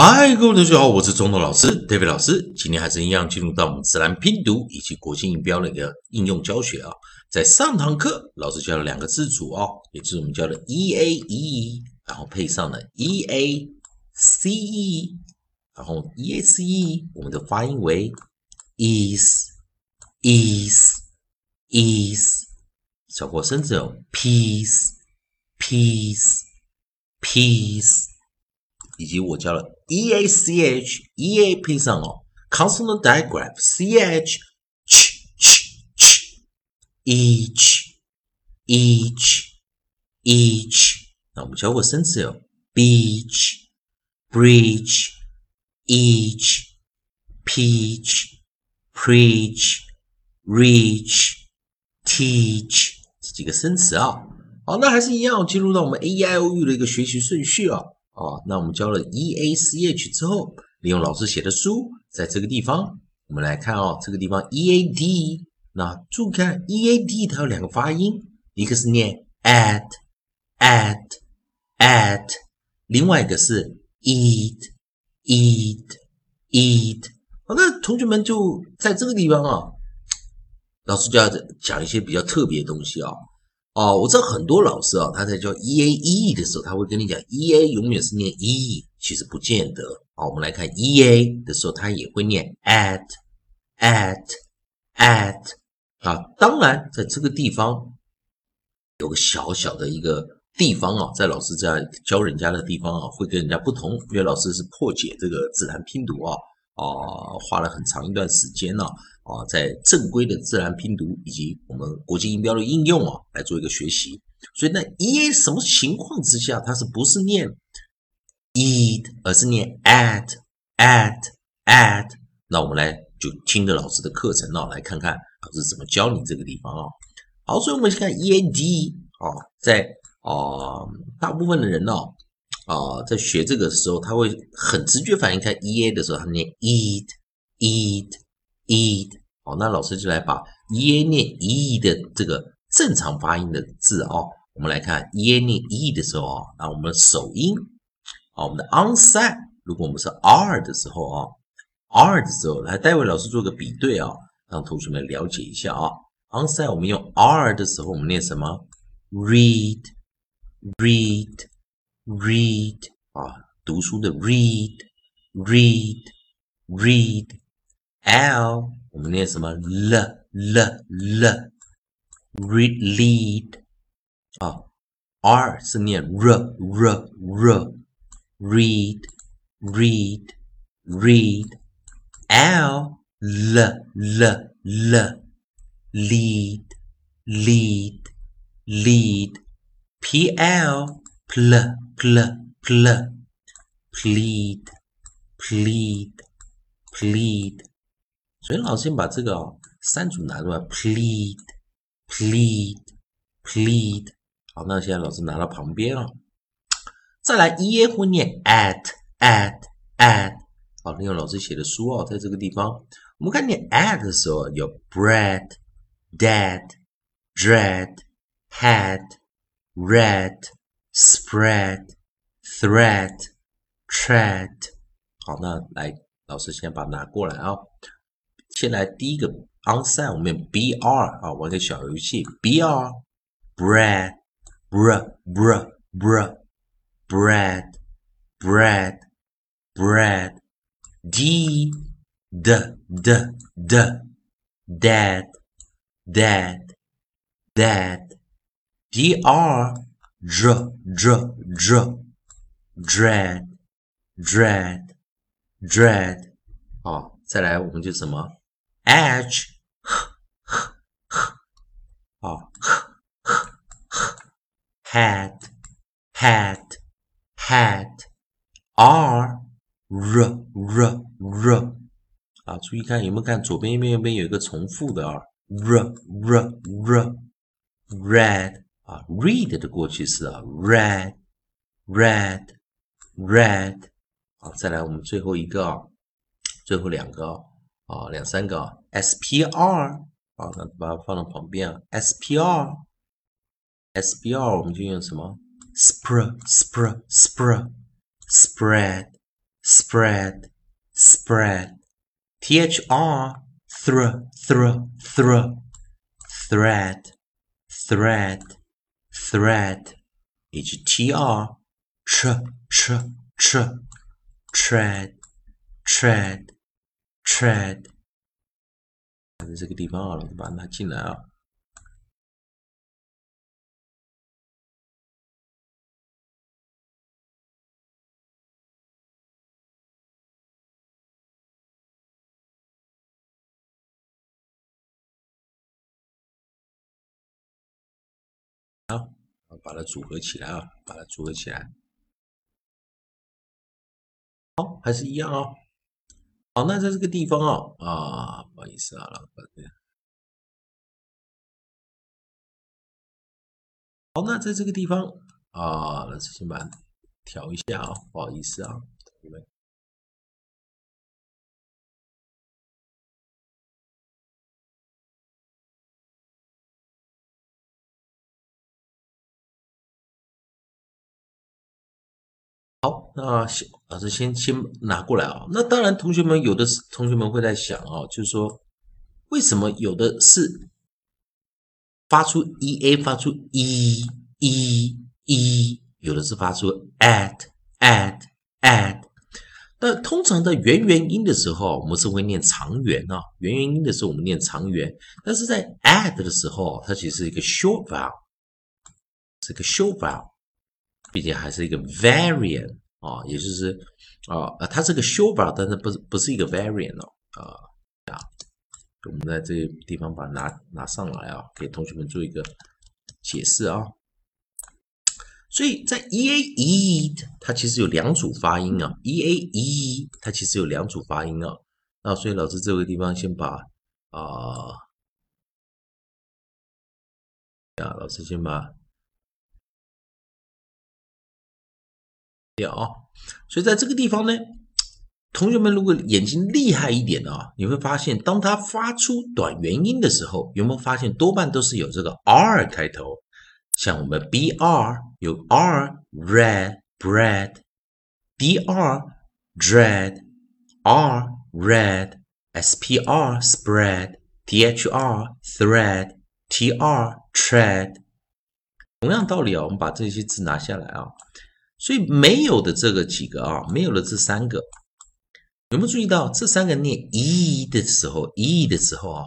嗨，各位同学好，我是中头老师 David 老师。今天还是一样进入到我们自然拼读以及国际音标的一个应用教学啊。在上堂课，老师教了两个字组哦，也就是我们教的 e a e，然后配上了 e a c e，然后 e a c e 我们的发音为 is is is，小过声字有 peace peace peace。以及我教了 e a c h e a 配上哦 consonant digraph c h ch ch ch each each each 那我们教过生词有 beach breach each peach preach reach teach 这几个生词啊。好，那还是一样进入到我们 a e i o u 的一个学习顺序啊。哦，那我们教了 e a c h 之后，利用老师写的书，在这个地方，我们来看哦，这个地方 e a d，那注意看 e a d 它有两个发音，一个是念 at at at，另外一个是 eat eat eat。好，那同学们就在这个地方啊，老师就要讲一些比较特别的东西啊。哦，哦我知道很多老师啊，他在教 e a e 的时候，他会跟你讲 e a 永远是念 e e，其实不见得。好，我们来看 e a 的时候，他也会念 at at at 啊。当然，在这个地方有个小小的一个地方啊，在老师在教人家的地方啊，会跟人家不同，因为老师是破解这个自然拼读啊，啊，花了很长一段时间呢。啊，啊在正规的自然拼读以及我们国际音标的应用啊，来做一个学习。所以那，e a 什么情况之下它是不是念 eat，而是念 at at at？那我们来就听着老师的课程啊，来看看老师怎么教你这个地方啊。好，所以我们先看 e a d 啊，在啊大部分的人呢啊，在学这个时候，他会很直觉反应，看 e a 的时候，他念 eat eat。eat，好，那老师就来把 e a 念 e 的这个正常发音的字啊，我们来看 e a 念 e 的时候啊，那我们的首音，好，我们的 onside，如果我们是 r 的时候啊，r 的时候，来待会老师做个比对啊，让同学们了解一下啊，onside 我们用 r 的时候，我们念什么？read，read，read，啊，读书的 read，read，read，l。L 我们念什么？l l l read lead 啊，R 是念 r r r read read read L l l l lead lead lead P L pl pl pl plead plead plead 所以老师先把这个三组拿出来，plead，plead，plead。好，那现在老师拿到旁边啊，再来 e a 会念 at，at，at。好，利用老师写的书哦，在这个地方，我们看念 at 的时候有 bread，dead，red，hat，red，spread，thread，thread。好，那来，老师先把它拿过来啊。先来第一个 onset，我们 br 啊，玩个小游戏，br bread br br br bread bread bread d d d d dad dad dad dr dr dr dr dread dread dread 啊，再来我们就什么？edge，啊，hat hat hat，r r r r，啊，注意看有没有看左边右边右边有一个重复的啊，r r r，red 啊，read 的过去式啊，red red red，好，再来我们最后一个啊，最后两个。啊，两三个 SPR 啊，那把它放到旁边啊，SPR，SPR 我们就用什么？Spread，Spread，Spread，Spread， spread, spread. T-H-R, thr, thr, thr. Thread, thread, thread. H-T-R, ch, ch, ch. Tread, tread, tread. 在这个地方啊，把它进来啊。好，把它组合起来啊，把它组合起来。好，还是一样啊。好，那在这个地方啊，啊，不好意思啊，老板。好，那在这个地方啊，老师先把调一下啊，不好意思啊，你们。那先老师先先拿过来啊。那当然，同学们有的同学们会在想啊，就是说为什么有的是发出 e a 发出 e e e，有的是发出 at at at。那通常在元元音的时候，我们是会念长元啊。元元音的时候，我们念长元。但是在 at 的时候，它其实是一个 short vowel，是个 short vowel。并且还是一个 variant 啊，也就是啊呃，它是个 short vowel，但是不是不是一个 variant 哦啊啊，我们在这个地方把它拿拿上来啊，给同学们做一个解释啊。所以在 e a e 它其实有两组发音啊，e a e 它其实有两组发音啊。那所以老师这个地方先把啊啊，老师先把。啊，所以在这个地方呢，同学们如果眼睛厉害一点的啊，你会发现，当它发出短元音的时候，有没有发现多半都是有这个 r 开头？像我们 br 有 r red bread，dr dread，r red，spr spread，thr thread，tr tread。同样道理啊，我们把这些字拿下来啊。所以没有的这个几个啊，没有了这三个，有没有注意到这三个念 e 的时候，e 的时候啊，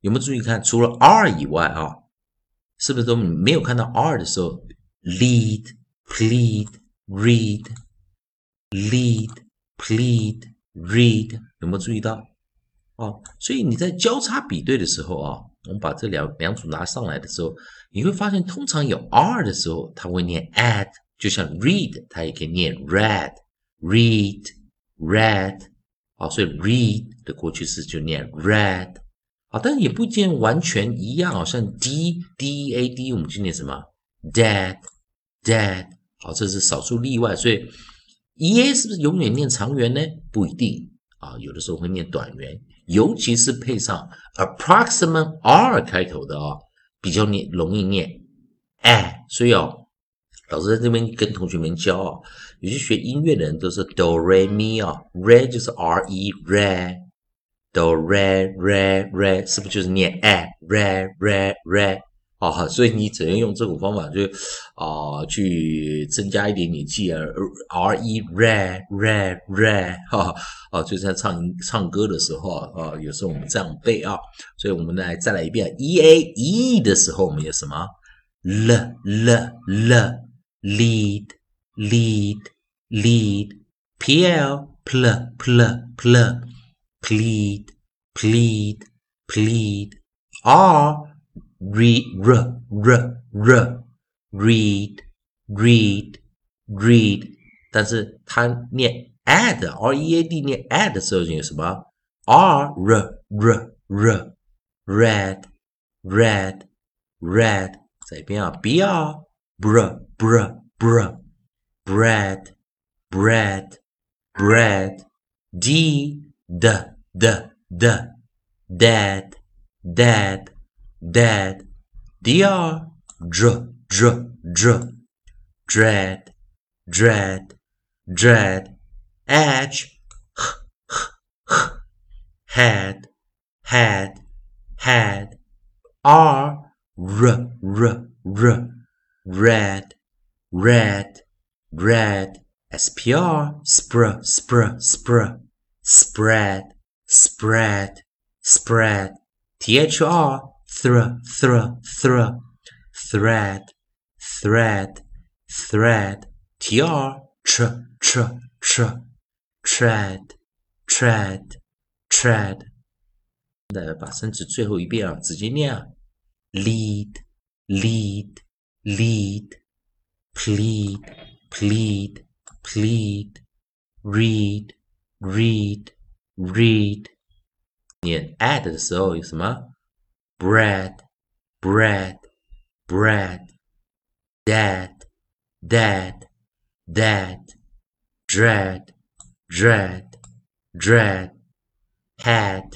有没有注意看？除了 r 以外啊，是不是都没有看到 r 的时候？lead, plead, read, lead, plead, read，有没有注意到？哦，所以你在交叉比对的时候啊，我们把这两两组拿上来的时候，你会发现，通常有 r 的时候，它会念 at。就像 read，它也可以念 red，read，red，啊，所以 read 的过去式就念 red，啊，但也不见完全一样好，像 d，d，a，d，我们就念什么？dead，dead，好，这是少数例外，所以 e，a 是不是永远念长元呢？不一定。啊，有的时候会念短元，尤其是配上 approximate r 开头的啊，比较念容易念，哎，所以哦。老师在这边跟同学们教啊，有些学音乐的人都是哆来咪啊，re 就是 r e re，哆来 re re 是不是就是念 a re re re 啊？所以你只能用这种方法，就啊去增加一点点记啊，r e re re re 哈啊，就在唱唱歌的时候啊，有时候我们这样背啊，所以我们来再来一遍 e a e 的时候，我们有什么 l l l lead, lead, lead, pl, pl, pl, pl, plead, plead, plead, r, read, r, r, r, read, read, read，但是它念 add r e a d 念 add 的时候有什么 r r r r red red red 在一边啊 b r br br br. Bread bread bread. D d d d. Dad dad dad dr dr dr dr. Dread dread dread. Edge, head, head, head, r, r, r, r, red, red, red, spr, spr, spr, spr, spread, spread, spread, thr, thr, thr, thr, thread, thread, thread, tr, tr, tr, tr, tread, tread, tread。来把生词最后一遍啊，直接念啊，lead, lead, lead, plead, plead, plead, read, read, read。念 add 的时候有什么？bread, bread, bread, dead, dead, dead, dread, dread, dread, head,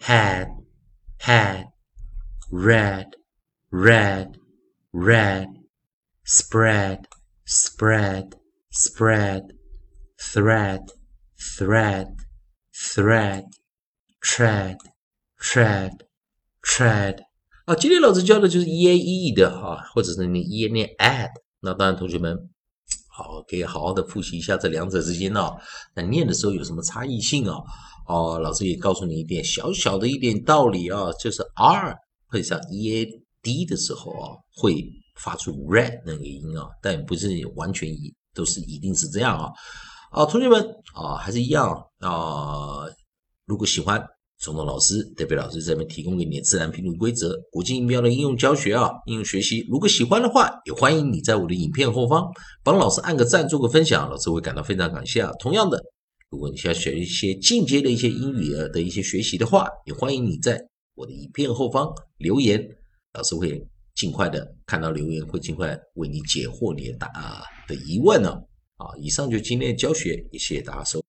head, head, red, red, Red, spread, spread, spread, thread, thread, thread, tread, tread, tread。啊，今天老师教的就是 e a e 的哈，或者是你 e 念 add。那当然，同学们好可以好好的复习一下这两者之间哦。那念的时候有什么差异性啊？哦，老师也告诉你一点小小的一点道理啊，就是 r 配上 e a 低的时候啊，会发出 red 那个音啊，但不是完全一都是一定是这样啊。啊，同学们啊，还是一样啊。如果喜欢。总统老师、代表老师这边提供给你的自然拼读规则、国际音标的应用教学啊，应用学习。如果喜欢的话，也欢迎你在我的影片后方帮老师按个赞，做个分享，老师会感到非常感谢啊。同样的，如果你想学一些进阶的一些英语的一些学习的话，也欢迎你在我的影片后方留言，老师会尽快的看到留言，会尽快为你解惑你的答的疑问呢。啊，以上就今天的教学，也谢谢大家收。